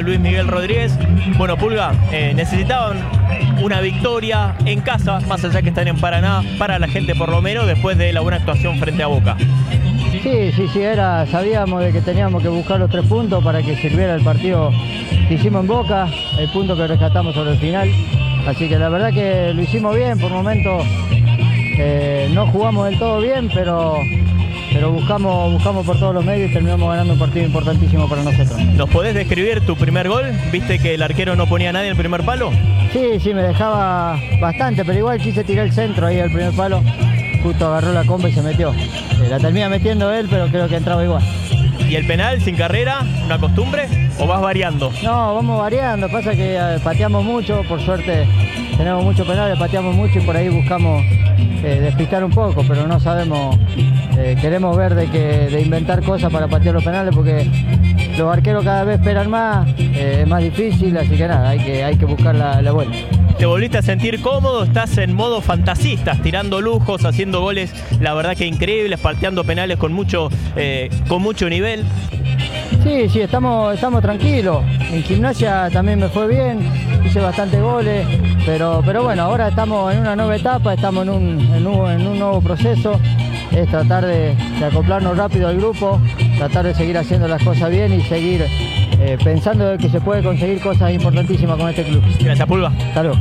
Luis Miguel Rodríguez. Bueno, Pulga, eh, necesitaban una victoria en casa, más allá que están en Paraná, para la gente por lo menos, después de la buena actuación frente a Boca. Sí, sí, sí, era, sabíamos de que teníamos que buscar los tres puntos para que sirviera el partido que hicimos en Boca, el punto que rescatamos sobre el final. Así que la verdad que lo hicimos bien, por momentos eh, no jugamos del todo bien, pero, pero buscamos, buscamos por todos los medios y terminamos ganando un partido importantísimo para nosotros. ¿Nos podés describir tu primer gol? ¿Viste que el arquero no ponía a nadie en el primer palo? Sí, sí, me dejaba bastante, pero igual quise tirar el centro ahí al primer palo. Justo agarró la comba y se metió. Eh, la termina metiendo él, pero creo que entraba igual. ¿Y el penal sin carrera, una costumbre o vas variando? No, vamos variando. Pasa que eh, pateamos mucho, por suerte tenemos muchos penales, pateamos mucho y por ahí buscamos eh, despistar un poco, pero no sabemos, eh, queremos ver de, que, de inventar cosas para patear los penales porque los arqueros cada vez esperan más, eh, es más difícil, así que nada, hay que, hay que buscar la, la vuelta. ¿Te volviste a sentir cómodo? Estás en modo fantasista, tirando lujos, haciendo goles, la verdad que increíbles, pateando penales con mucho, eh, con mucho nivel. Sí, sí, estamos, estamos tranquilos. En gimnasia también me fue bien, hice bastantes goles, pero, pero bueno, ahora estamos en una nueva etapa, estamos en un, en un, en un nuevo proceso. Es tratar de, de acoplarnos rápido al grupo, tratar de seguir haciendo las cosas bien y seguir eh, pensando que se puede conseguir cosas importantísimas con este club. Gracias, Pulga. Hasta luego.